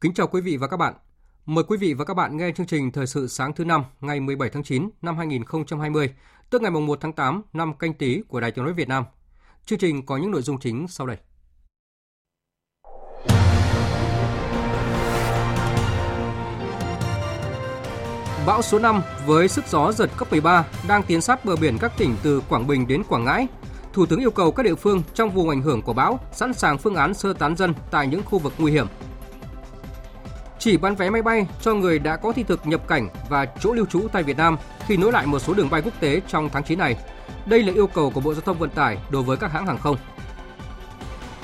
Kính chào quý vị và các bạn. Mời quý vị và các bạn nghe chương trình Thời sự sáng thứ năm ngày 17 tháng 9 năm 2020, tức ngày 1 tháng 8 năm canh tí của Đài Tiếng nói Việt Nam. Chương trình có những nội dung chính sau đây. Bão số 5 với sức gió giật cấp 13 đang tiến sát bờ biển các tỉnh từ Quảng Bình đến Quảng Ngãi. Thủ tướng yêu cầu các địa phương trong vùng ảnh hưởng của bão sẵn sàng phương án sơ tán dân tại những khu vực nguy hiểm chỉ bán vé máy bay cho người đã có thị thực nhập cảnh và chỗ lưu trú tại Việt Nam khi nối lại một số đường bay quốc tế trong tháng 9 này. Đây là yêu cầu của Bộ Giao thông Vận tải đối với các hãng hàng không.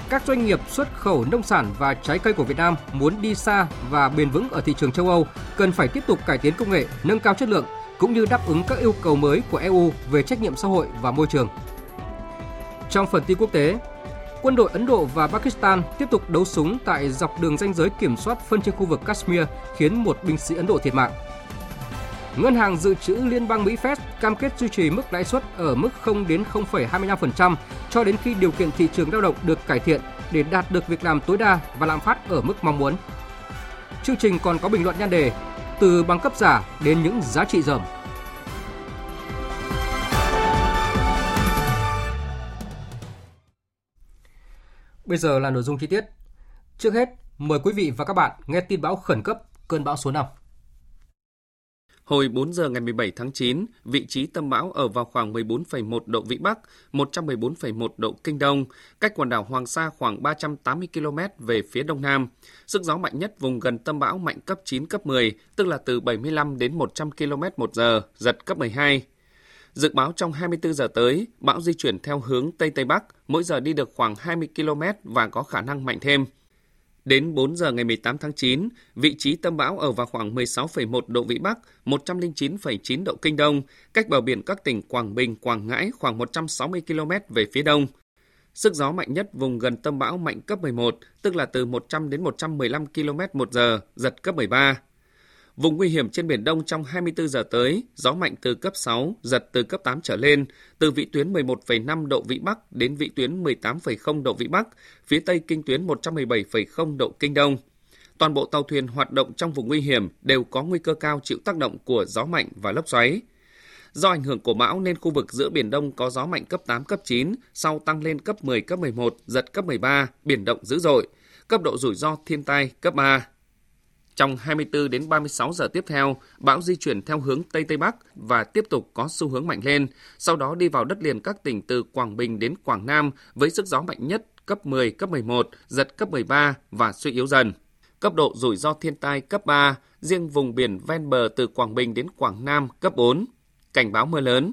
Các doanh nghiệp xuất khẩu nông sản và trái cây của Việt Nam muốn đi xa và bền vững ở thị trường châu Âu cần phải tiếp tục cải tiến công nghệ, nâng cao chất lượng cũng như đáp ứng các yêu cầu mới của EU về trách nhiệm xã hội và môi trường. Trong phần tin quốc tế, quân đội Ấn Độ và Pakistan tiếp tục đấu súng tại dọc đường ranh giới kiểm soát phân trên khu vực Kashmir khiến một binh sĩ Ấn Độ thiệt mạng. Ngân hàng dự trữ Liên bang Mỹ Fed cam kết duy trì mức lãi suất ở mức 0 đến 0,25% cho đến khi điều kiện thị trường lao động được cải thiện để đạt được việc làm tối đa và lạm phát ở mức mong muốn. Chương trình còn có bình luận nhan đề từ bằng cấp giả đến những giá trị dởm. Bây giờ là nội dung chi tiết. Trước hết, mời quý vị và các bạn nghe tin bão khẩn cấp cơn bão số 5. Hồi 4 giờ ngày 17 tháng 9, vị trí tâm bão ở vào khoảng 14,1 độ Vĩ Bắc, 114,1 độ Kinh Đông, cách quần đảo Hoàng Sa khoảng 380 km về phía Đông Nam. Sức gió mạnh nhất vùng gần tâm bão mạnh cấp 9, cấp 10, tức là từ 75 đến 100 km một giờ, giật cấp 12. Dự báo trong 24 giờ tới, bão di chuyển theo hướng Tây Tây Bắc, mỗi giờ đi được khoảng 20 km và có khả năng mạnh thêm. Đến 4 giờ ngày 18 tháng 9, vị trí tâm bão ở vào khoảng 16,1 độ Vĩ Bắc, 109,9 độ Kinh Đông, cách bờ biển các tỉnh Quảng Bình, Quảng Ngãi khoảng 160 km về phía đông. Sức gió mạnh nhất vùng gần tâm bão mạnh cấp 11, tức là từ 100 đến 115 km một giờ, giật cấp 13. Vùng nguy hiểm trên Biển Đông trong 24 giờ tới, gió mạnh từ cấp 6, giật từ cấp 8 trở lên, từ vị tuyến 11,5 độ Vĩ Bắc đến vị tuyến 18,0 độ Vĩ Bắc, phía Tây kinh tuyến 117,0 độ Kinh Đông. Toàn bộ tàu thuyền hoạt động trong vùng nguy hiểm đều có nguy cơ cao chịu tác động của gió mạnh và lốc xoáy. Do ảnh hưởng của bão nên khu vực giữa Biển Đông có gió mạnh cấp 8, cấp 9, sau tăng lên cấp 10, cấp 11, giật cấp 13, biển động dữ dội. Cấp độ rủi ro thiên tai cấp 3. Trong 24 đến 36 giờ tiếp theo, bão di chuyển theo hướng Tây Tây Bắc và tiếp tục có xu hướng mạnh lên, sau đó đi vào đất liền các tỉnh từ Quảng Bình đến Quảng Nam với sức gió mạnh nhất cấp 10, cấp 11, giật cấp 13 và suy yếu dần. Cấp độ rủi ro thiên tai cấp 3, riêng vùng biển ven bờ từ Quảng Bình đến Quảng Nam cấp 4. Cảnh báo mưa lớn,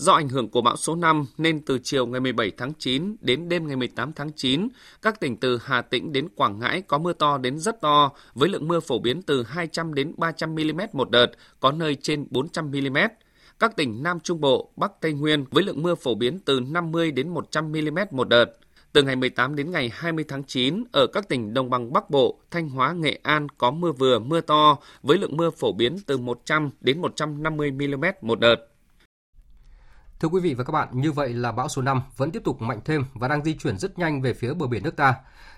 Do ảnh hưởng của bão số 5 nên từ chiều ngày 17 tháng 9 đến đêm ngày 18 tháng 9, các tỉnh từ Hà Tĩnh đến Quảng Ngãi có mưa to đến rất to, với lượng mưa phổ biến từ 200 đến 300 mm một đợt, có nơi trên 400 mm. Các tỉnh Nam Trung Bộ, Bắc Tây Nguyên với lượng mưa phổ biến từ 50 đến 100 mm một đợt. Từ ngày 18 đến ngày 20 tháng 9, ở các tỉnh Đồng bằng Bắc Bộ, Thanh Hóa, Nghệ An có mưa vừa, mưa to, với lượng mưa phổ biến từ 100 đến 150 mm một đợt. Thưa quý vị và các bạn, như vậy là bão số 5 vẫn tiếp tục mạnh thêm và đang di chuyển rất nhanh về phía bờ biển nước ta.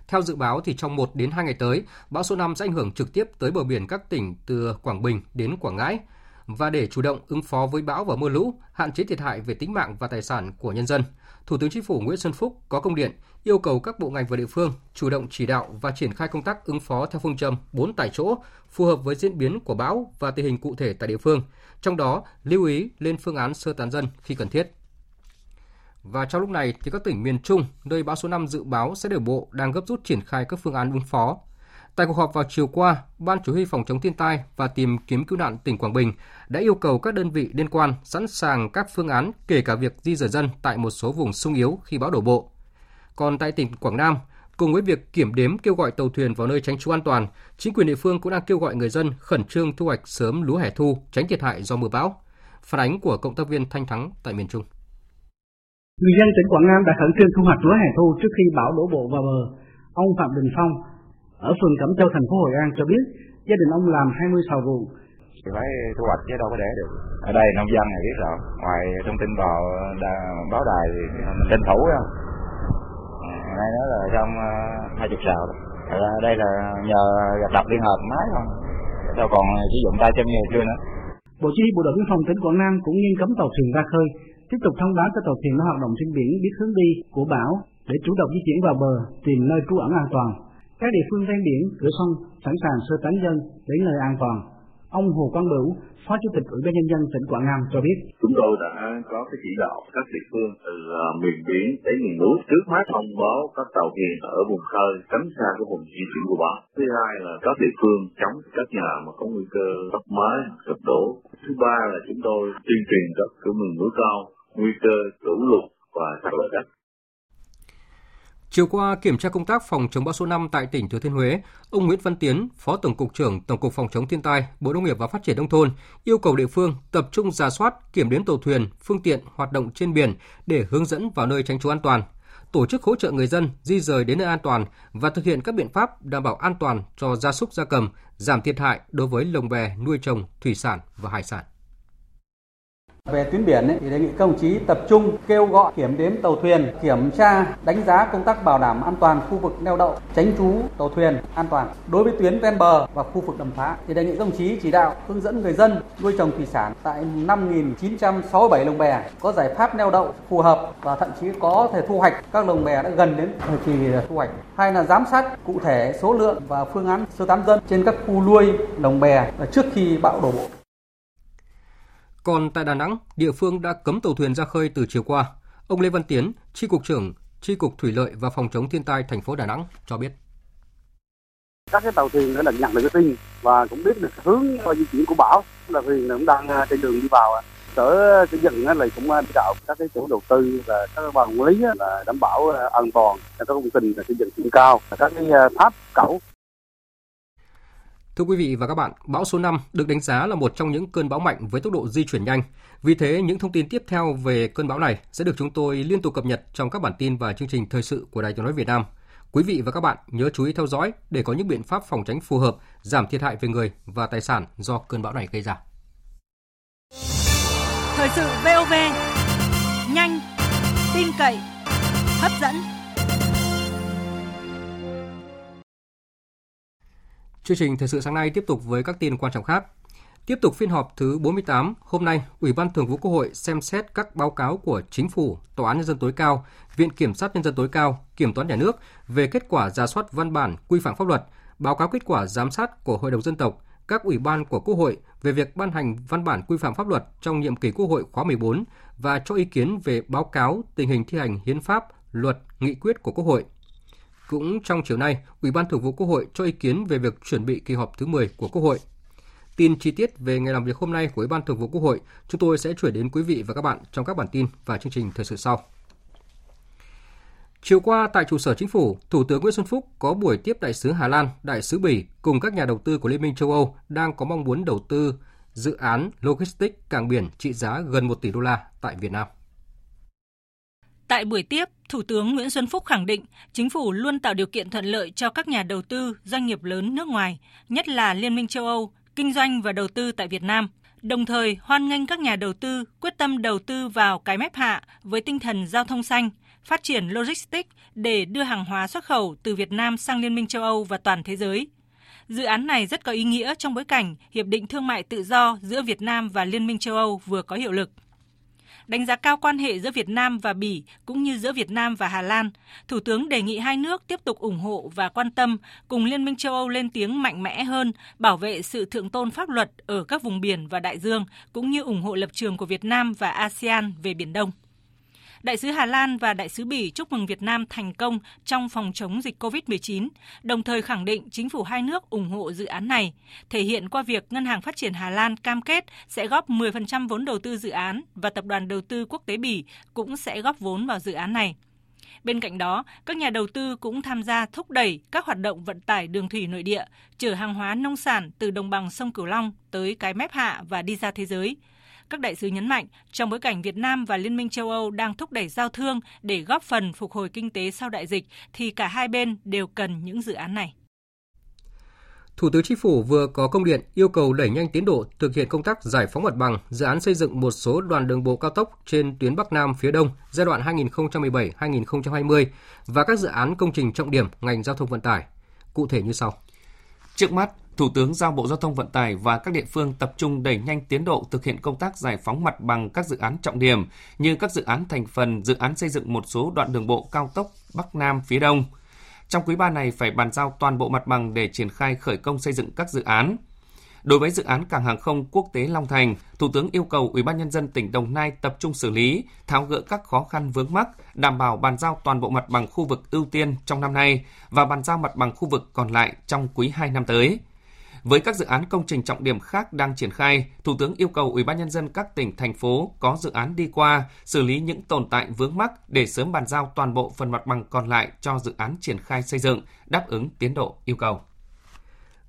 Theo dự báo thì trong 1 đến 2 ngày tới, bão số 5 sẽ ảnh hưởng trực tiếp tới bờ biển các tỉnh từ Quảng Bình đến Quảng Ngãi. Và để chủ động ứng phó với bão và mưa lũ, hạn chế thiệt hại về tính mạng và tài sản của nhân dân, Thủ tướng Chính phủ Nguyễn Xuân Phúc có công điện yêu cầu các bộ ngành và địa phương chủ động chỉ đạo và triển khai công tác ứng phó theo phương châm 4 tại chỗ, phù hợp với diễn biến của bão và tình hình cụ thể tại địa phương, trong đó lưu ý lên phương án sơ tán dân khi cần thiết. Và trong lúc này thì các tỉnh miền Trung, nơi bão số 5 dự báo sẽ đổ bộ đang gấp rút triển khai các phương án ứng phó. Tại cuộc họp vào chiều qua, Ban Chủ huy phòng chống thiên tai và tìm kiếm cứu nạn tỉnh Quảng Bình đã yêu cầu các đơn vị liên quan sẵn sàng các phương án kể cả việc di rời dân tại một số vùng sung yếu khi bão đổ bộ. Còn tại tỉnh Quảng Nam, cùng với việc kiểm đếm kêu gọi tàu thuyền vào nơi tránh trú an toàn, chính quyền địa phương cũng đang kêu gọi người dân khẩn trương thu hoạch sớm lúa hẻ thu, tránh thiệt hại do mưa bão. Phản ánh của cộng tác viên Thanh Thắng tại miền Trung. Người dân tỉnh Quảng Nam đã khẩn trương thu hoạch lúa hẻ thu trước khi bão đổ bộ vào bờ. Ông Phạm Đình Phong ở phường Cẩm Châu thành phố Hội An cho biết gia đình ông làm 20 sào ruộng. Thì phải thu hoạch chứ đâu có để được. Ở đây nông dân này biết rồi, ngoài thông tin vào báo đài thì mình tranh thủ không. Nay nữa là trong hai chục sào rồi. đây là nhờ đập liên hợp máy không. Đâu còn sử dụng tay chân nhiều chưa nữa. Bộ Chỉ huy Bộ đội Biên phòng tỉnh Quảng Nam cũng nghiêm cấm tàu thuyền ra khơi, tiếp tục thông báo cho tàu thuyền nó hoạt động trên biển biết hướng đi của bão để chủ động di chuyển vào bờ, tìm nơi trú ẩn an toàn. Các địa phương ven biển, cửa sông sẵn sàng sơ tán dân đến nơi an toàn. Ông Hồ Quang Bửu, Phó Chủ tịch Ủy ban nhân dân tỉnh Quảng Nam cho biết: Chúng tôi đã có cái chỉ đạo các địa phương từ uh, miền biển đến miền núi trước mắt thông báo các tàu thuyền ở vùng khơi tránh xa cái vùng di chuyển của bão. Thứ hai là các địa phương chống các nhà mà có nguy cơ tốc mái, sập đổ. Thứ ba là chúng tôi tuyên truyền các cửa miền núi cao nguy cơ lũ lụt và sạt lở đất. Chiều qua, kiểm tra công tác phòng chống bão số 5 tại tỉnh Thừa Thiên Huế, ông Nguyễn Văn Tiến, Phó Tổng cục trưởng Tổng cục Phòng chống thiên tai, Bộ Nông nghiệp và Phát triển nông thôn yêu cầu địa phương tập trung giả soát, kiểm đếm tàu thuyền, phương tiện hoạt động trên biển để hướng dẫn vào nơi tránh trú an toàn, tổ chức hỗ trợ người dân di rời đến nơi an toàn và thực hiện các biện pháp đảm bảo an toàn cho gia súc gia cầm, giảm thiệt hại đối với lồng bè nuôi trồng thủy sản và hải sản. Về tuyến biển ấy, thì đề nghị các đồng chí tập trung kêu gọi kiểm đếm tàu thuyền, kiểm tra, đánh giá công tác bảo đảm an toàn khu vực neo đậu, tránh trú tàu thuyền an toàn. Đối với tuyến ven bờ và khu vực đầm phá thì đề nghị các đồng chí chỉ đạo hướng dẫn người dân nuôi trồng thủy sản tại 5.967 lồng bè có giải pháp neo đậu phù hợp và thậm chí có thể thu hoạch các lồng bè đã gần đến thời kỳ thu hoạch. Hai là giám sát cụ thể số lượng và phương án sơ tán dân trên các khu nuôi lồng bè trước khi bão đổ bộ. Còn tại Đà Nẵng, địa phương đã cấm tàu thuyền ra khơi từ chiều qua. Ông Lê Văn Tiến, Tri cục trưởng Tri cục Thủy lợi và Phòng chống thiên tai thành phố Đà Nẵng cho biết. Các cái tàu thuyền đã nhận được cái tin và cũng biết được hướng di chuyển của bão. Là thuyền cũng đang à, trên đường đi vào. À. Sở à, xây dựng là cũng chỉ đạo các cái chủ đầu tư và các ban quản lý là đảm bảo an toàn cho các công trình xây dựng trên cao, các cái tháp cẩu Thưa quý vị và các bạn, bão số 5 được đánh giá là một trong những cơn bão mạnh với tốc độ di chuyển nhanh. Vì thế, những thông tin tiếp theo về cơn bão này sẽ được chúng tôi liên tục cập nhật trong các bản tin và chương trình thời sự của Đài Tiếng nói Việt Nam. Quý vị và các bạn nhớ chú ý theo dõi để có những biện pháp phòng tránh phù hợp, giảm thiệt hại về người và tài sản do cơn bão này gây ra. Thời sự VOV, nhanh, tin cậy, hấp dẫn. Chương trình thời sự sáng nay tiếp tục với các tin quan trọng khác. Tiếp tục phiên họp thứ 48, hôm nay, Ủy ban Thường vụ Quốc hội xem xét các báo cáo của Chính phủ, Tòa án Nhân dân tối cao, Viện Kiểm sát Nhân dân tối cao, Kiểm toán Nhà nước về kết quả ra soát văn bản quy phạm pháp luật, báo cáo kết quả giám sát của Hội đồng Dân tộc, các ủy ban của Quốc hội về việc ban hành văn bản quy phạm pháp luật trong nhiệm kỳ Quốc hội khóa 14 và cho ý kiến về báo cáo tình hình thi hành hiến pháp, luật, nghị quyết của Quốc hội – cũng trong chiều nay, Ủy ban Thường vụ Quốc hội cho ý kiến về việc chuẩn bị kỳ họp thứ 10 của Quốc hội. Tin chi tiết về ngày làm việc hôm nay của Ủy ban Thường vụ Quốc hội, chúng tôi sẽ chuyển đến quý vị và các bạn trong các bản tin và chương trình thời sự sau. Chiều qua tại trụ sở chính phủ, Thủ tướng Nguyễn Xuân Phúc có buổi tiếp đại sứ Hà Lan, đại sứ Bỉ cùng các nhà đầu tư của Liên minh châu Âu đang có mong muốn đầu tư dự án logistics cảng biển trị giá gần 1 tỷ đô la tại Việt Nam. Tại buổi tiếp, Thủ tướng Nguyễn Xuân Phúc khẳng định chính phủ luôn tạo điều kiện thuận lợi cho các nhà đầu tư, doanh nghiệp lớn nước ngoài, nhất là Liên minh châu Âu, kinh doanh và đầu tư tại Việt Nam. Đồng thời hoan nghênh các nhà đầu tư quyết tâm đầu tư vào cái mép hạ với tinh thần giao thông xanh, phát triển logistics để đưa hàng hóa xuất khẩu từ Việt Nam sang Liên minh châu Âu và toàn thế giới. Dự án này rất có ý nghĩa trong bối cảnh Hiệp định Thương mại Tự do giữa Việt Nam và Liên minh châu Âu vừa có hiệu lực đánh giá cao quan hệ giữa Việt Nam và Bỉ cũng như giữa Việt Nam và Hà Lan, Thủ tướng đề nghị hai nước tiếp tục ủng hộ và quan tâm cùng Liên minh châu Âu lên tiếng mạnh mẽ hơn bảo vệ sự thượng tôn pháp luật ở các vùng biển và đại dương cũng như ủng hộ lập trường của Việt Nam và ASEAN về Biển Đông. Đại sứ Hà Lan và Đại sứ Bỉ chúc mừng Việt Nam thành công trong phòng chống dịch COVID-19, đồng thời khẳng định chính phủ hai nước ủng hộ dự án này, thể hiện qua việc Ngân hàng Phát triển Hà Lan cam kết sẽ góp 10% vốn đầu tư dự án và Tập đoàn Đầu tư Quốc tế Bỉ cũng sẽ góp vốn vào dự án này. Bên cạnh đó, các nhà đầu tư cũng tham gia thúc đẩy các hoạt động vận tải đường thủy nội địa, chở hàng hóa nông sản từ đồng bằng sông Cửu Long tới cái mép hạ và đi ra thế giới. Các đại sứ nhấn mạnh, trong bối cảnh Việt Nam và Liên minh châu Âu đang thúc đẩy giao thương để góp phần phục hồi kinh tế sau đại dịch, thì cả hai bên đều cần những dự án này. Thủ tướng Chính phủ vừa có công điện yêu cầu đẩy nhanh tiến độ thực hiện công tác giải phóng mặt bằng dự án xây dựng một số đoàn đường bộ cao tốc trên tuyến Bắc Nam phía Đông giai đoạn 2017-2020 và các dự án công trình trọng điểm ngành giao thông vận tải. Cụ thể như sau. Trước mắt, Thủ tướng giao Bộ Giao thông Vận tải và các địa phương tập trung đẩy nhanh tiến độ thực hiện công tác giải phóng mặt bằng các dự án trọng điểm như các dự án thành phần dự án xây dựng một số đoạn đường bộ cao tốc Bắc Nam phía Đông – trong quý 3 này phải bàn giao toàn bộ mặt bằng để triển khai khởi công xây dựng các dự án. Đối với dự án cảng hàng không quốc tế Long Thành, Thủ tướng yêu cầu Ủy ban nhân dân tỉnh Đồng Nai tập trung xử lý, tháo gỡ các khó khăn vướng mắc, đảm bảo bàn giao toàn bộ mặt bằng khu vực ưu tiên trong năm nay và bàn giao mặt bằng khu vực còn lại trong quý 2 năm tới. Với các dự án công trình trọng điểm khác đang triển khai, Thủ tướng yêu cầu Ủy ban nhân dân các tỉnh thành phố có dự án đi qua xử lý những tồn tại vướng mắc để sớm bàn giao toàn bộ phần mặt bằng còn lại cho dự án triển khai xây dựng, đáp ứng tiến độ yêu cầu.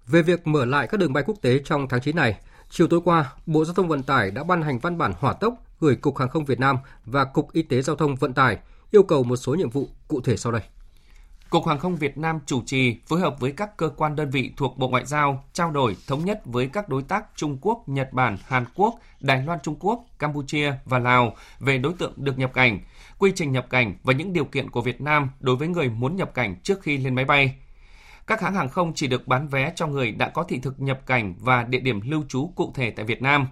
Về việc mở lại các đường bay quốc tế trong tháng 9 này, chiều tối qua, Bộ Giao thông Vận tải đã ban hành văn bản hỏa tốc gửi Cục Hàng không Việt Nam và Cục Y tế Giao thông Vận tải yêu cầu một số nhiệm vụ cụ thể sau đây. Cục Hàng không Việt Nam chủ trì phối hợp với các cơ quan đơn vị thuộc Bộ Ngoại giao trao đổi thống nhất với các đối tác Trung Quốc, Nhật Bản, Hàn Quốc, Đài Loan Trung Quốc, Campuchia và Lào về đối tượng được nhập cảnh, quy trình nhập cảnh và những điều kiện của Việt Nam đối với người muốn nhập cảnh trước khi lên máy bay. Các hãng hàng không chỉ được bán vé cho người đã có thị thực nhập cảnh và địa điểm lưu trú cụ thể tại Việt Nam.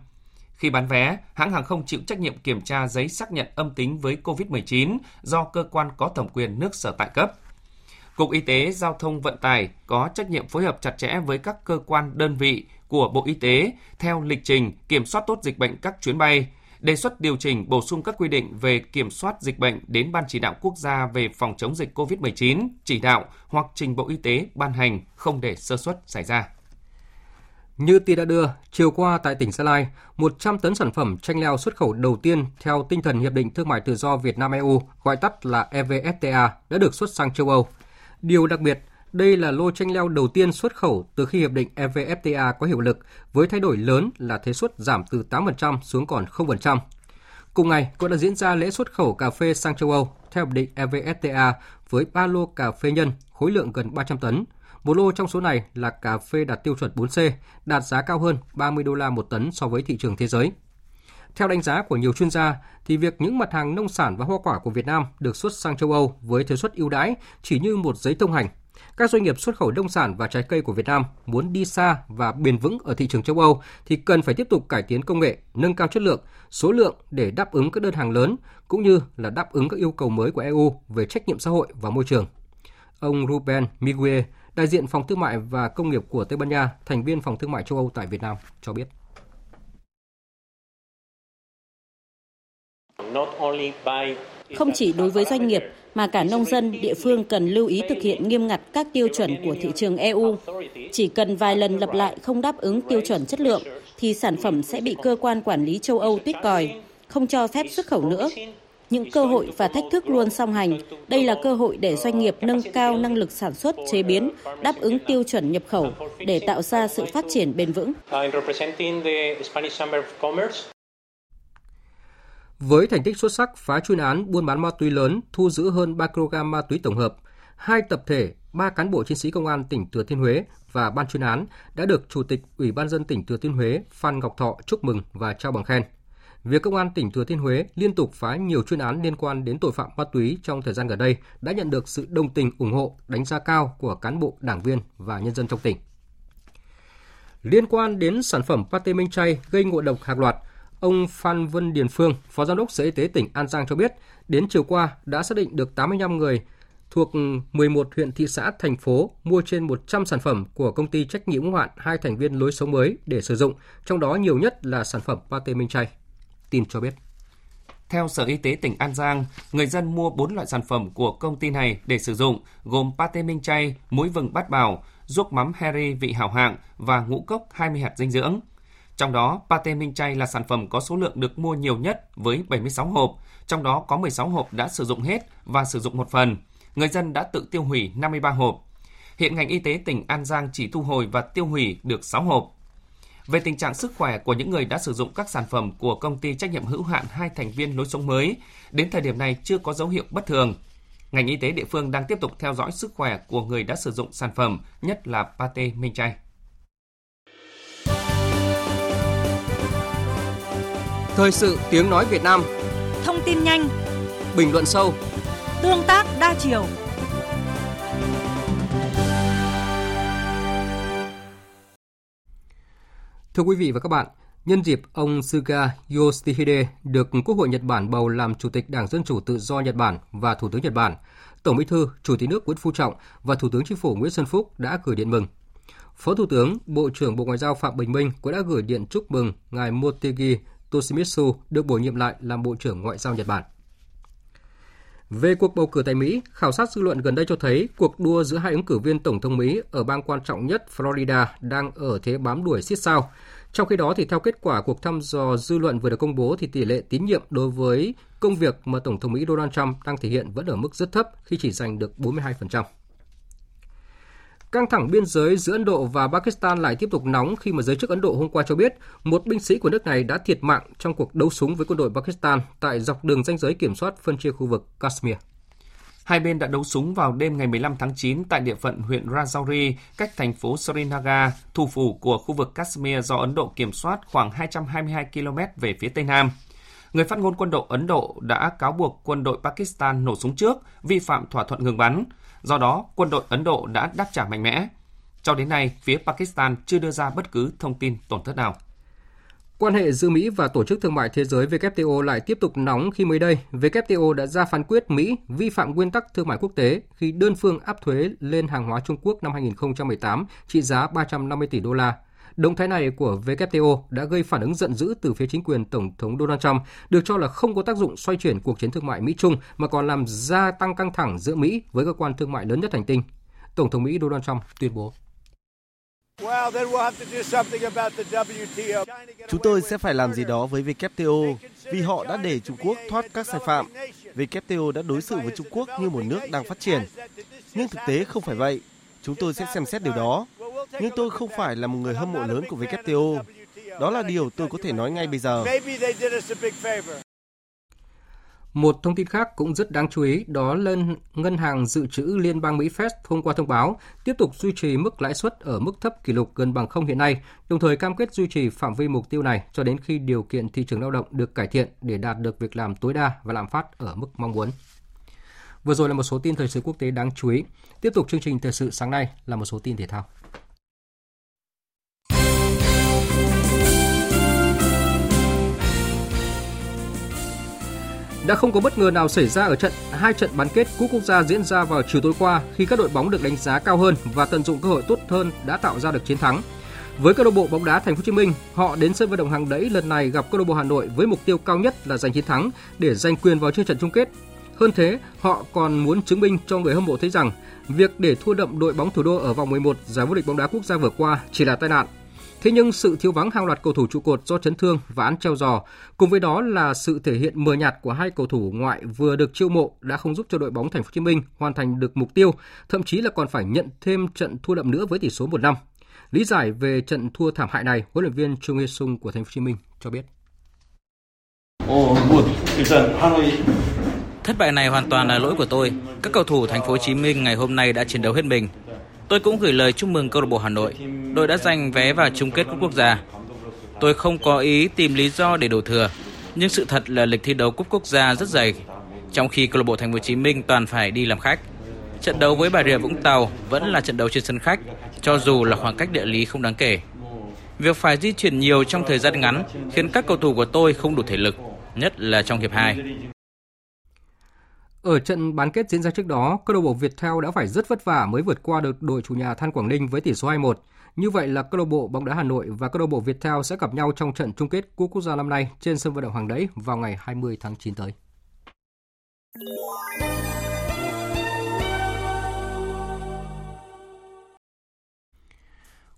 Khi bán vé, hãng hàng không chịu trách nhiệm kiểm tra giấy xác nhận âm tính với COVID-19 do cơ quan có thẩm quyền nước sở tại cấp. Cục Y tế Giao thông Vận tải có trách nhiệm phối hợp chặt chẽ với các cơ quan đơn vị của Bộ Y tế theo lịch trình kiểm soát tốt dịch bệnh các chuyến bay, đề xuất điều chỉnh bổ sung các quy định về kiểm soát dịch bệnh đến Ban chỉ đạo quốc gia về phòng chống dịch COVID-19 chỉ đạo hoặc trình Bộ Y tế ban hành không để sơ suất xảy ra. Như tin đã đưa, chiều qua tại tỉnh Gia Lai, 100 tấn sản phẩm chanh leo xuất khẩu đầu tiên theo tinh thần Hiệp định Thương mại Tự do Việt Nam EU, gọi tắt là EVFTA, đã được xuất sang châu Âu. Điều đặc biệt, đây là lô chanh leo đầu tiên xuất khẩu từ khi hiệp định EVFTA có hiệu lực, với thay đổi lớn là thuế suất giảm từ 8% xuống còn 0%. Cùng ngày, cũng đã diễn ra lễ xuất khẩu cà phê sang châu Âu theo hiệp định EVFTA với 3 lô cà phê nhân khối lượng gần 300 tấn. Một lô trong số này là cà phê đạt tiêu chuẩn 4C, đạt giá cao hơn 30 đô la một tấn so với thị trường thế giới. Theo đánh giá của nhiều chuyên gia, thì việc những mặt hàng nông sản và hoa quả của Việt Nam được xuất sang châu Âu với thuế suất ưu đãi chỉ như một giấy thông hành. Các doanh nghiệp xuất khẩu nông sản và trái cây của Việt Nam muốn đi xa và bền vững ở thị trường châu Âu thì cần phải tiếp tục cải tiến công nghệ, nâng cao chất lượng, số lượng để đáp ứng các đơn hàng lớn cũng như là đáp ứng các yêu cầu mới của EU về trách nhiệm xã hội và môi trường. Ông Ruben Miguel, đại diện Phòng Thương mại và Công nghiệp của Tây Ban Nha, thành viên Phòng Thương mại châu Âu tại Việt Nam, cho biết. Không chỉ đối với doanh nghiệp mà cả nông dân, địa phương cần lưu ý thực hiện nghiêm ngặt các tiêu chuẩn của thị trường EU. Chỉ cần vài lần lặp lại không đáp ứng tiêu chuẩn chất lượng thì sản phẩm sẽ bị cơ quan quản lý châu Âu tuyết còi, không cho phép xuất khẩu nữa. Những cơ hội và thách thức luôn song hành. Đây là cơ hội để doanh nghiệp nâng cao năng lực sản xuất, chế biến, đáp ứng tiêu chuẩn nhập khẩu để tạo ra sự phát triển bền vững. Với thành tích xuất sắc phá chuyên án buôn bán ma túy lớn, thu giữ hơn 3 kg ma túy tổng hợp, hai tập thể, ba cán bộ chiến sĩ công an tỉnh Thừa Thiên Huế và ban chuyên án đã được Chủ tịch Ủy ban dân tỉnh Thừa Thiên Huế Phan Ngọc Thọ chúc mừng và trao bằng khen. Việc công an tỉnh Thừa Thiên Huế liên tục phá nhiều chuyên án liên quan đến tội phạm ma túy trong thời gian gần đây đã nhận được sự đồng tình ủng hộ, đánh giá cao của cán bộ, đảng viên và nhân dân trong tỉnh. Liên quan đến sản phẩm pate minh chay gây ngộ độc hàng loạt, Ông Phan Vân Điền Phương, Phó Giám đốc Sở Y tế tỉnh An Giang cho biết, đến chiều qua đã xác định được 85 người thuộc 11 huyện thị xã thành phố mua trên 100 sản phẩm của công ty trách nhiệm hữu hạn hai thành viên lối sống mới để sử dụng, trong đó nhiều nhất là sản phẩm pate minh chay. Tin cho biết. Theo Sở Y tế tỉnh An Giang, người dân mua 4 loại sản phẩm của công ty này để sử dụng, gồm pate minh chay, muối vừng bát bào, ruốc mắm Harry vị hảo hạng và ngũ cốc 20 hạt dinh dưỡng. Trong đó, pate minh chay là sản phẩm có số lượng được mua nhiều nhất với 76 hộp, trong đó có 16 hộp đã sử dụng hết và sử dụng một phần. Người dân đã tự tiêu hủy 53 hộp. Hiện ngành y tế tỉnh An Giang chỉ thu hồi và tiêu hủy được 6 hộp. Về tình trạng sức khỏe của những người đã sử dụng các sản phẩm của công ty trách nhiệm hữu hạn hai thành viên lối sống mới, đến thời điểm này chưa có dấu hiệu bất thường. Ngành y tế địa phương đang tiếp tục theo dõi sức khỏe của người đã sử dụng sản phẩm, nhất là pate minh chay. Thời sự tiếng nói Việt Nam. Thông tin nhanh. Bình luận sâu. Tương tác đa chiều. Thưa quý vị và các bạn, nhân dịp ông Suga Yoshihide được Quốc hội Nhật Bản bầu làm Chủ tịch Đảng Dân Chủ Tự do Nhật Bản và Thủ tướng Nhật Bản, Tổng Bí thư, Chủ tịch nước Nguyễn Phú Trọng và Thủ tướng Chính phủ Nguyễn Xuân Phúc đã gửi điện mừng. Phó Thủ tướng, Bộ trưởng Bộ Ngoại giao Phạm Bình Minh cũng đã gửi điện chúc mừng ngài Motegi Toshimitsu được bổ nhiệm lại làm Bộ trưởng Ngoại giao Nhật Bản. Về cuộc bầu cử tại Mỹ, khảo sát dư luận gần đây cho thấy cuộc đua giữa hai ứng cử viên tổng thống Mỹ ở bang quan trọng nhất Florida đang ở thế bám đuổi siết sao. Trong khi đó thì theo kết quả cuộc thăm dò dư luận vừa được công bố thì tỷ lệ tín nhiệm đối với công việc mà tổng thống Mỹ Donald Trump đang thể hiện vẫn ở mức rất thấp khi chỉ giành được 42%. Căng thẳng biên giới giữa Ấn Độ và Pakistan lại tiếp tục nóng khi mà giới chức Ấn Độ hôm qua cho biết một binh sĩ của nước này đã thiệt mạng trong cuộc đấu súng với quân đội Pakistan tại dọc đường ranh giới kiểm soát phân chia khu vực Kashmir. Hai bên đã đấu súng vào đêm ngày 15 tháng 9 tại địa phận huyện Rajouri, cách thành phố Srinagar, thủ phủ của khu vực Kashmir do Ấn Độ kiểm soát khoảng 222 km về phía tây nam. Người phát ngôn quân đội Ấn Độ đã cáo buộc quân đội Pakistan nổ súng trước, vi phạm thỏa thuận ngừng bắn. Do đó, quân đội Ấn Độ đã đáp trả mạnh mẽ. Cho đến nay, phía Pakistan chưa đưa ra bất cứ thông tin tổn thất nào. Quan hệ giữa Mỹ và Tổ chức Thương mại Thế giới WTO lại tiếp tục nóng khi mới đây, WTO đã ra phán quyết Mỹ vi phạm nguyên tắc thương mại quốc tế khi đơn phương áp thuế lên hàng hóa Trung Quốc năm 2018 trị giá 350 tỷ đô la. Động thái này của WTO đã gây phản ứng giận dữ từ phía chính quyền Tổng thống Donald Trump, được cho là không có tác dụng xoay chuyển cuộc chiến thương mại Mỹ-Trung mà còn làm gia tăng căng thẳng giữa Mỹ với cơ quan thương mại lớn nhất hành tinh. Tổng thống Mỹ Donald Trump tuyên bố. Chúng tôi sẽ phải làm gì đó với WTO vì họ đã để Trung Quốc thoát các sai phạm. WTO đã đối xử với Trung Quốc như một nước đang phát triển. Nhưng thực tế không phải vậy. Chúng tôi sẽ xem xét điều đó. Nhưng tôi không phải là một người hâm mộ lớn của WTO. Đó là điều tôi có thể nói ngay bây giờ. Một thông tin khác cũng rất đáng chú ý đó là Ngân hàng Dự trữ Liên bang Mỹ Fed hôm qua thông báo tiếp tục duy trì mức lãi suất ở mức thấp kỷ lục gần bằng không hiện nay, đồng thời cam kết duy trì phạm vi mục tiêu này cho đến khi điều kiện thị trường lao động được cải thiện để đạt được việc làm tối đa và lạm phát ở mức mong muốn. Vừa rồi là một số tin thời sự quốc tế đáng chú ý. Tiếp tục chương trình thời sự sáng nay là một số tin thể thao. Đã không có bất ngờ nào xảy ra ở trận hai trận bán kết cúp quốc gia diễn ra vào chiều tối qua khi các đội bóng được đánh giá cao hơn và tận dụng cơ hội tốt hơn đã tạo ra được chiến thắng. Với câu lạc bộ bóng đá Thành phố Hồ Chí Minh, họ đến sân vận động hàng đẫy lần này gặp câu lạc bộ Hà Nội với mục tiêu cao nhất là giành chiến thắng để giành quyền vào chơi trận chung kết. Hơn thế, họ còn muốn chứng minh cho người hâm mộ thấy rằng việc để thua đậm đội bóng thủ đô ở vòng 11 giải vô địch bóng đá quốc gia vừa qua chỉ là tai nạn Thế nhưng sự thiếu vắng hàng loạt cầu thủ trụ cột do chấn thương và án treo giò, cùng với đó là sự thể hiện mờ nhạt của hai cầu thủ ngoại vừa được chiêu mộ đã không giúp cho đội bóng Thành phố Hồ Chí Minh hoàn thành được mục tiêu, thậm chí là còn phải nhận thêm trận thua đậm nữa với tỷ số 1 năm. Lý giải về trận thua thảm hại này, huấn luyện viên Chung Hye Sung của Thành phố Hồ Chí Minh cho biết. Thất bại này hoàn toàn là lỗi của tôi. Các cầu thủ Thành phố Hồ Chí Minh ngày hôm nay đã chiến đấu hết mình. Tôi cũng gửi lời chúc mừng câu lạc bộ Hà Nội. Đội đã giành vé vào chung kết cúp quốc gia. Tôi không có ý tìm lý do để đổ thừa, nhưng sự thật là lịch thi đấu cúp quốc gia rất dày, trong khi câu lạc bộ Thành phố Hồ Chí Minh toàn phải đi làm khách. Trận đấu với Bà Rịa Vũng Tàu vẫn là trận đấu trên sân khách, cho dù là khoảng cách địa lý không đáng kể. Việc phải di chuyển nhiều trong thời gian ngắn khiến các cầu thủ của tôi không đủ thể lực, nhất là trong hiệp 2. Ở trận bán kết diễn ra trước đó, câu lạc bộ Viettel đã phải rất vất vả mới vượt qua được đội chủ nhà Than Quảng Ninh với tỷ số 2-1. Như vậy là câu lạc bộ bóng đá Hà Nội và câu lạc bộ Viettel sẽ gặp nhau trong trận chung kết Cúp Quốc gia năm nay trên sân vận động Hàng Đẫy vào ngày 20 tháng 9 tới.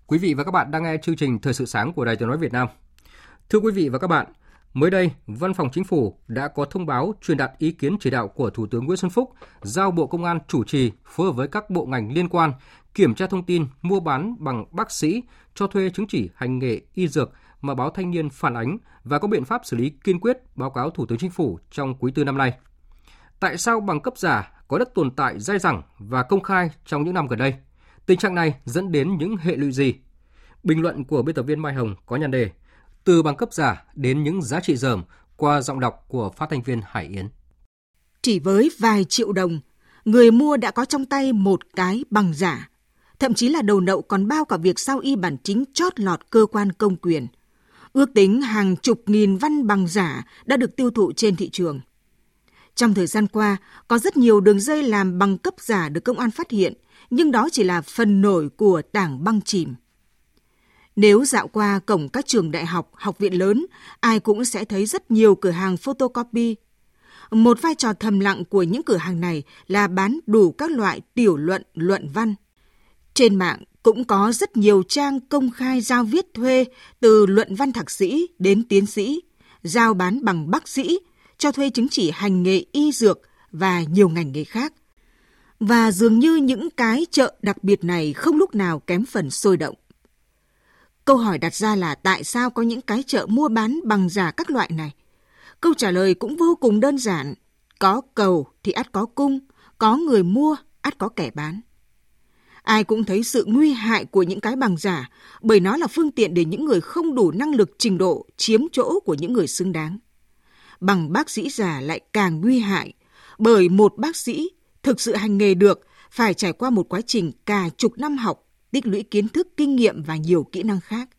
Quý vị và các bạn đang nghe chương trình Thời sự sáng của Đài Tiếng nói Việt Nam. Thưa quý vị và các bạn, mới đây, Văn phòng Chính phủ đã có thông báo truyền đạt ý kiến chỉ đạo của Thủ tướng Nguyễn Xuân Phúc giao Bộ Công an chủ trì phối hợp với các bộ ngành liên quan kiểm tra thông tin mua bán bằng bác sĩ cho thuê chứng chỉ hành nghề y dược mà báo Thanh niên phản ánh và có biện pháp xử lý kiên quyết báo cáo Thủ tướng Chính phủ trong quý tư năm nay. Tại sao bằng cấp giả có đất tồn tại dai dẳng và công khai trong những năm gần đây? Tình trạng này dẫn đến những hệ lụy gì? Bình luận của biên tập viên Mai Hồng có nhan đề từ bằng cấp giả đến những giá trị dởm qua giọng đọc của phát thanh viên Hải Yến. Chỉ với vài triệu đồng, người mua đã có trong tay một cái bằng giả. Thậm chí là đầu nậu còn bao cả việc sao y bản chính chót lọt cơ quan công quyền. Ước tính hàng chục nghìn văn bằng giả đã được tiêu thụ trên thị trường. Trong thời gian qua, có rất nhiều đường dây làm bằng cấp giả được công an phát hiện, nhưng đó chỉ là phần nổi của tảng băng chìm. Nếu dạo qua cổng các trường đại học, học viện lớn, ai cũng sẽ thấy rất nhiều cửa hàng photocopy. Một vai trò thầm lặng của những cửa hàng này là bán đủ các loại tiểu luận, luận văn. Trên mạng cũng có rất nhiều trang công khai giao viết thuê từ luận văn thạc sĩ đến tiến sĩ, giao bán bằng bác sĩ, cho thuê chứng chỉ hành nghề y dược và nhiều ngành nghề khác. Và dường như những cái chợ đặc biệt này không lúc nào kém phần sôi động. Câu hỏi đặt ra là tại sao có những cái chợ mua bán bằng giả các loại này? Câu trả lời cũng vô cùng đơn giản. Có cầu thì ắt có cung, có người mua, ắt có kẻ bán. Ai cũng thấy sự nguy hại của những cái bằng giả bởi nó là phương tiện để những người không đủ năng lực trình độ chiếm chỗ của những người xứng đáng. Bằng bác sĩ giả lại càng nguy hại bởi một bác sĩ thực sự hành nghề được phải trải qua một quá trình cả chục năm học tích lũy kiến thức, kinh nghiệm và nhiều kỹ năng khác.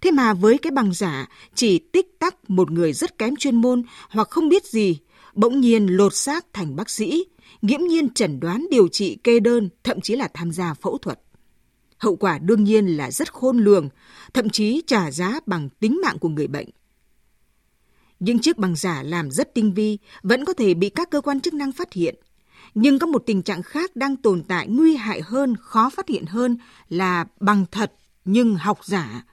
Thế mà với cái bằng giả, chỉ tích tắc một người rất kém chuyên môn hoặc không biết gì, bỗng nhiên lột xác thành bác sĩ, nghiễm nhiên chẩn đoán điều trị kê đơn, thậm chí là tham gia phẫu thuật. Hậu quả đương nhiên là rất khôn lường, thậm chí trả giá bằng tính mạng của người bệnh. Những chiếc bằng giả làm rất tinh vi vẫn có thể bị các cơ quan chức năng phát hiện – nhưng có một tình trạng khác đang tồn tại nguy hại hơn, khó phát hiện hơn là bằng thật nhưng học giả.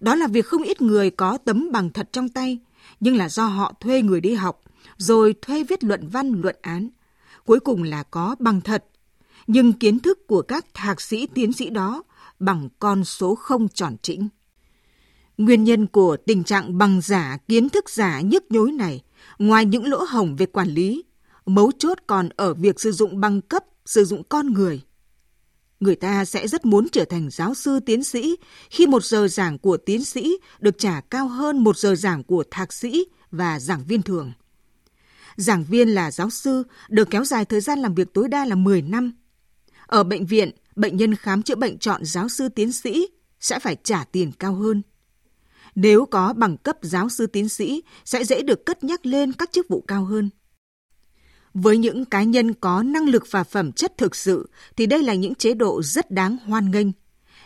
Đó là việc không ít người có tấm bằng thật trong tay, nhưng là do họ thuê người đi học, rồi thuê viết luận văn, luận án. Cuối cùng là có bằng thật, nhưng kiến thức của các thạc sĩ, tiến sĩ đó bằng con số không tròn trĩnh. Nguyên nhân của tình trạng bằng giả, kiến thức giả nhức nhối này, ngoài những lỗ hổng về quản lý, Mấu chốt còn ở việc sử dụng bằng cấp, sử dụng con người. Người ta sẽ rất muốn trở thành giáo sư tiến sĩ khi một giờ giảng của tiến sĩ được trả cao hơn một giờ giảng của thạc sĩ và giảng viên thường. Giảng viên là giáo sư được kéo dài thời gian làm việc tối đa là 10 năm. Ở bệnh viện, bệnh nhân khám chữa bệnh chọn giáo sư tiến sĩ sẽ phải trả tiền cao hơn. Nếu có bằng cấp giáo sư tiến sĩ sẽ dễ được cất nhắc lên các chức vụ cao hơn. Với những cá nhân có năng lực và phẩm chất thực sự thì đây là những chế độ rất đáng hoan nghênh.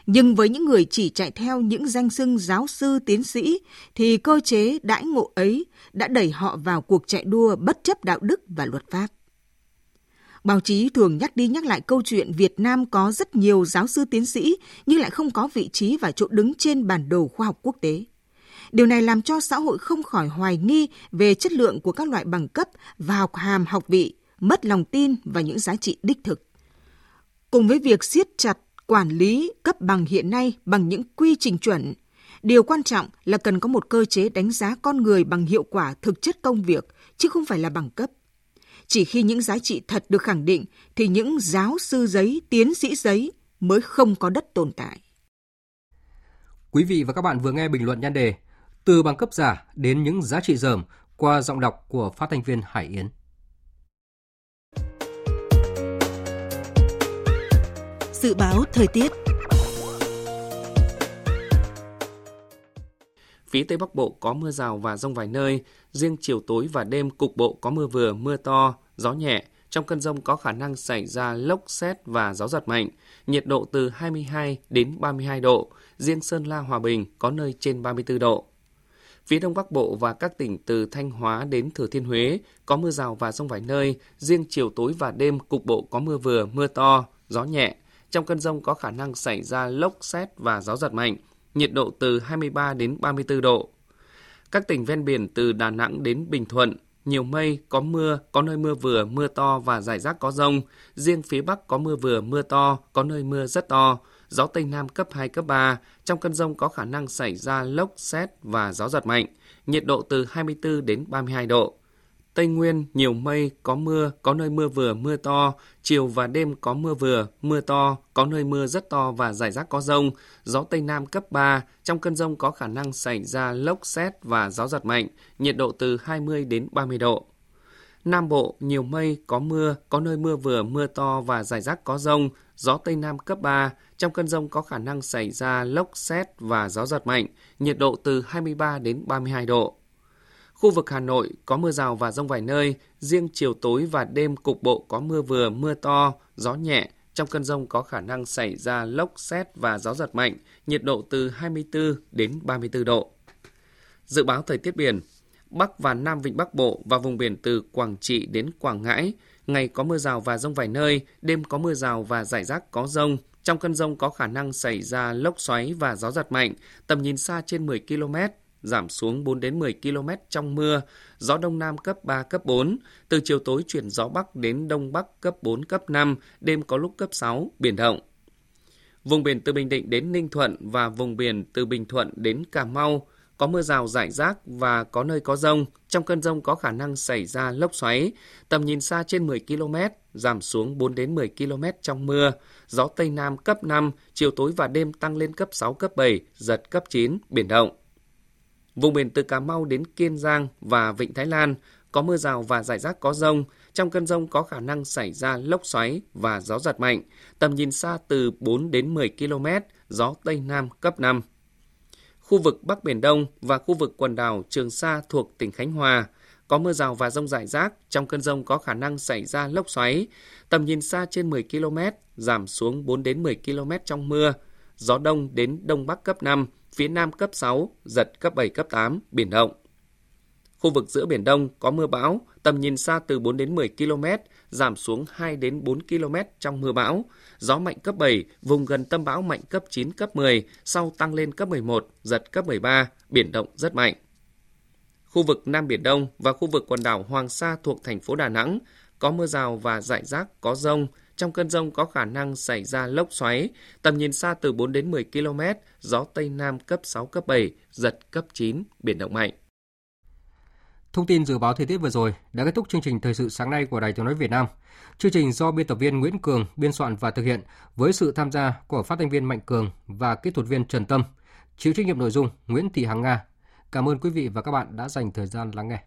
Nhưng với những người chỉ chạy theo những danh xưng giáo sư, tiến sĩ thì cơ chế đãi ngộ ấy đã đẩy họ vào cuộc chạy đua bất chấp đạo đức và luật pháp. Báo chí thường nhắc đi nhắc lại câu chuyện Việt Nam có rất nhiều giáo sư tiến sĩ nhưng lại không có vị trí và chỗ đứng trên bản đồ khoa học quốc tế. Điều này làm cho xã hội không khỏi hoài nghi về chất lượng của các loại bằng cấp và học hàm học vị, mất lòng tin và những giá trị đích thực. Cùng với việc siết chặt quản lý cấp bằng hiện nay bằng những quy trình chuẩn, điều quan trọng là cần có một cơ chế đánh giá con người bằng hiệu quả thực chất công việc, chứ không phải là bằng cấp. Chỉ khi những giá trị thật được khẳng định thì những giáo sư giấy, tiến sĩ giấy mới không có đất tồn tại. Quý vị và các bạn vừa nghe bình luận nhan đề từ bằng cấp giả đến những giá trị dởm qua giọng đọc của phát thanh viên Hải Yến. Dự báo thời tiết Phía Tây Bắc Bộ có mưa rào và rông vài nơi, riêng chiều tối và đêm cục bộ có mưa vừa, mưa to, gió nhẹ, trong cơn rông có khả năng xảy ra lốc xét và gió giật mạnh, nhiệt độ từ 22 đến 32 độ, riêng Sơn La Hòa Bình có nơi trên 34 độ. Phía Đông Bắc Bộ và các tỉnh từ Thanh Hóa đến Thừa Thiên Huế có mưa rào và rông vài nơi, riêng chiều tối và đêm cục bộ có mưa vừa, mưa to, gió nhẹ. Trong cơn rông có khả năng xảy ra lốc xét và gió giật mạnh, nhiệt độ từ 23 đến 34 độ. Các tỉnh ven biển từ Đà Nẵng đến Bình Thuận, nhiều mây, có mưa, có nơi mưa vừa, mưa to và rải rác có rông. Riêng phía Bắc có mưa vừa, mưa to, có nơi mưa rất to. Gió Tây Nam cấp 2, cấp 3. Trong cơn rông có khả năng xảy ra lốc, xét và gió giật mạnh. Nhiệt độ từ 24 đến 32 độ. Tây Nguyên nhiều mây, có mưa, có nơi mưa vừa, mưa to, chiều và đêm có mưa vừa, mưa to, có nơi mưa rất to và rải rác có rông, gió Tây Nam cấp 3, trong cơn rông có khả năng xảy ra lốc xét và gió giật mạnh, nhiệt độ từ 20 đến 30 độ. Nam Bộ nhiều mây, có mưa, có nơi mưa vừa, mưa to và rải rác có rông, gió Tây Nam cấp 3, trong cơn rông có khả năng xảy ra lốc xét và gió giật mạnh, nhiệt độ từ 23 đến 32 độ. Khu vực Hà Nội có mưa rào và rông vài nơi, riêng chiều tối và đêm cục bộ có mưa vừa, mưa to, gió nhẹ. Trong cơn rông có khả năng xảy ra lốc xét và gió giật mạnh, nhiệt độ từ 24 đến 34 độ. Dự báo thời tiết biển, Bắc và Nam Vịnh Bắc Bộ và vùng biển từ Quảng Trị đến Quảng Ngãi, ngày có mưa rào và rông vài nơi, đêm có mưa rào và rải rác có rông. Trong cơn rông có khả năng xảy ra lốc xoáy và gió giật mạnh, tầm nhìn xa trên 10 km, giảm xuống 4 đến 10 km trong mưa, gió đông nam cấp 3 cấp 4, từ chiều tối chuyển gió bắc đến đông bắc cấp 4 cấp 5, đêm có lúc cấp 6, biển động. Vùng biển từ Bình Định đến Ninh Thuận và vùng biển từ Bình Thuận đến Cà Mau có mưa rào rải rác và có nơi có rông. Trong cơn rông có khả năng xảy ra lốc xoáy, tầm nhìn xa trên 10 km, giảm xuống 4 đến 10 km trong mưa. Gió Tây Nam cấp 5, chiều tối và đêm tăng lên cấp 6, cấp 7, giật cấp 9, biển động. Vùng biển từ Cà Mau đến Kiên Giang và Vịnh Thái Lan có mưa rào và rải rác có rông. Trong cơn rông có khả năng xảy ra lốc xoáy và gió giật mạnh. Tầm nhìn xa từ 4 đến 10 km, gió Tây Nam cấp 5. Khu vực Bắc Biển Đông và khu vực quần đảo Trường Sa thuộc tỉnh Khánh Hòa có mưa rào và rông rải rác. Trong cơn rông có khả năng xảy ra lốc xoáy. Tầm nhìn xa trên 10 km, giảm xuống 4 đến 10 km trong mưa. Gió đông đến đông bắc cấp 5, phía Nam cấp 6, giật cấp 7, cấp 8, biển động. Khu vực giữa Biển Đông có mưa bão, tầm nhìn xa từ 4 đến 10 km, giảm xuống 2 đến 4 km trong mưa bão. Gió mạnh cấp 7, vùng gần tâm bão mạnh cấp 9, cấp 10, sau tăng lên cấp 11, giật cấp 13, biển động rất mạnh. Khu vực Nam Biển Đông và khu vực quần đảo Hoàng Sa thuộc thành phố Đà Nẵng có mưa rào và rải rác có rông, trong cơn rông có khả năng xảy ra lốc xoáy, tầm nhìn xa từ 4 đến 10 km, gió Tây Nam cấp 6, cấp 7, giật cấp 9, biển động mạnh. Thông tin dự báo thời tiết vừa rồi đã kết thúc chương trình thời sự sáng nay của Đài Tiếng nói Việt Nam. Chương trình do biên tập viên Nguyễn Cường biên soạn và thực hiện với sự tham gia của phát thanh viên Mạnh Cường và kỹ thuật viên Trần Tâm. Chịu trách nhiệm nội dung Nguyễn Thị Hằng Nga. Cảm ơn quý vị và các bạn đã dành thời gian lắng nghe.